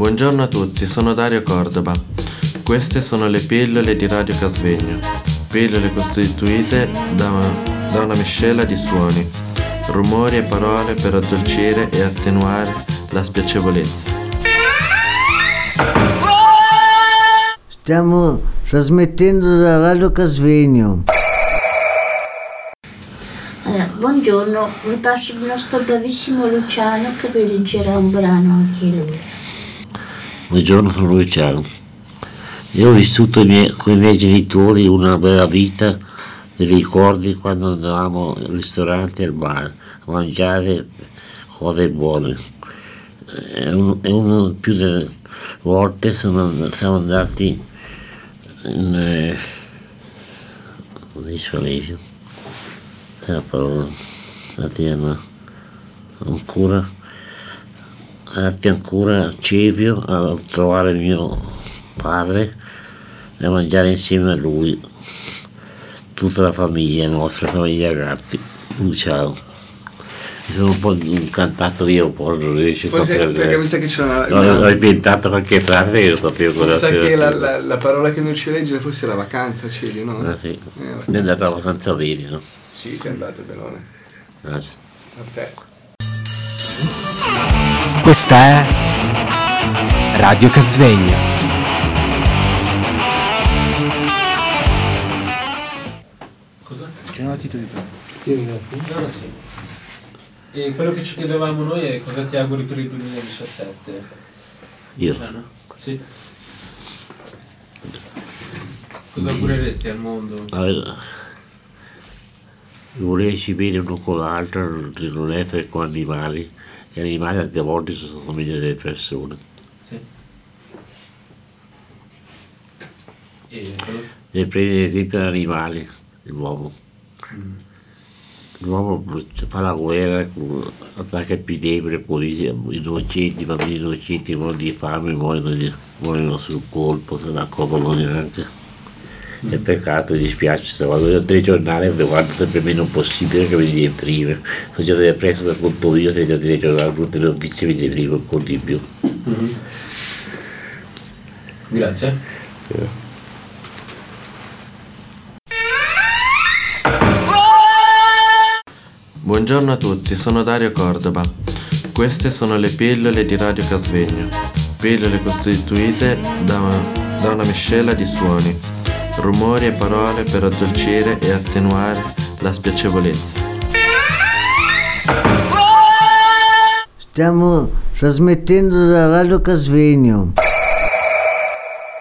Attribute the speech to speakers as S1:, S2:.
S1: Buongiorno a tutti, sono Dario Cordova. Queste sono le pillole di Radio Casvegno. Pillole costituite da una, da una miscela di suoni, rumori e parole per addolcire e attenuare la spiacevolezza.
S2: Stiamo trasmettendo da Radio Casvegno.
S3: Allora, buongiorno, vi passo il nostro bravissimo Luciano che vi leggerà un brano anche lui.
S4: Buongiorno, sono Luciano. Io ho vissuto i miei- con i miei genitori una bella vita, dei ricordi quando andavamo al ristorante e al bar a mangiare cose buone. E un, e più delle volte sono, siamo andati in eh? È la parola, andati a- ancora andati ancora a Cevio a trovare mio padre e a mangiare insieme a lui tutta la famiglia, la nostra famiglia Gatti. Ciao. Mi sono un po' incantato io, un po' non riesco a
S5: Forse
S4: sapere.
S5: perché mi sa che c'è una,
S4: No,
S5: una-
S4: ho inventato qualche frase non sapevo cosa
S5: mi sa che la, la- la parola che non ci legge forse è la vacanza, Celi, no?
S4: Ah, sì.
S5: Eh.
S4: È andata a vacanza veri, no?
S5: Sì, che andate benone.
S4: Grazie.
S5: A te.
S6: Questa è Radio Casvegno.
S7: E quello che ci chiedevamo noi è cosa ti auguri per il 2017?
S4: Io.
S7: Sì. Cosa augureresti al mondo?
S4: Allora, volerci bene uno con l'altro non è per con animali, gli animali tante volte sono meglio delle persone.
S7: Sì. E quello-
S4: Deve prendere esempio dall'animale, l'uomo. L'uomo fa la guerra, attacca debole, con i innocenti, bambini innocenti muoiono di fame, muoiono, di- muoiono sul colpo, se ne accorgono neanche. È peccato, mi dispiace, se vado al telegiornale guardo sempre meno possibile che mi deprime. Faccio delle presto per conto io, se il telegiornale, tutte le notizie mi deprime ancora di più.
S7: Grazie.
S1: Buongiorno a tutti, sono Dario Cordova. Queste sono le pillole di Radio Casvegno. Pillole costituite da una, da una miscela di suoni, rumori e parole per addolcire e attenuare la spiacevolezza.
S2: Stiamo trasmettendo da Radio Casvegno.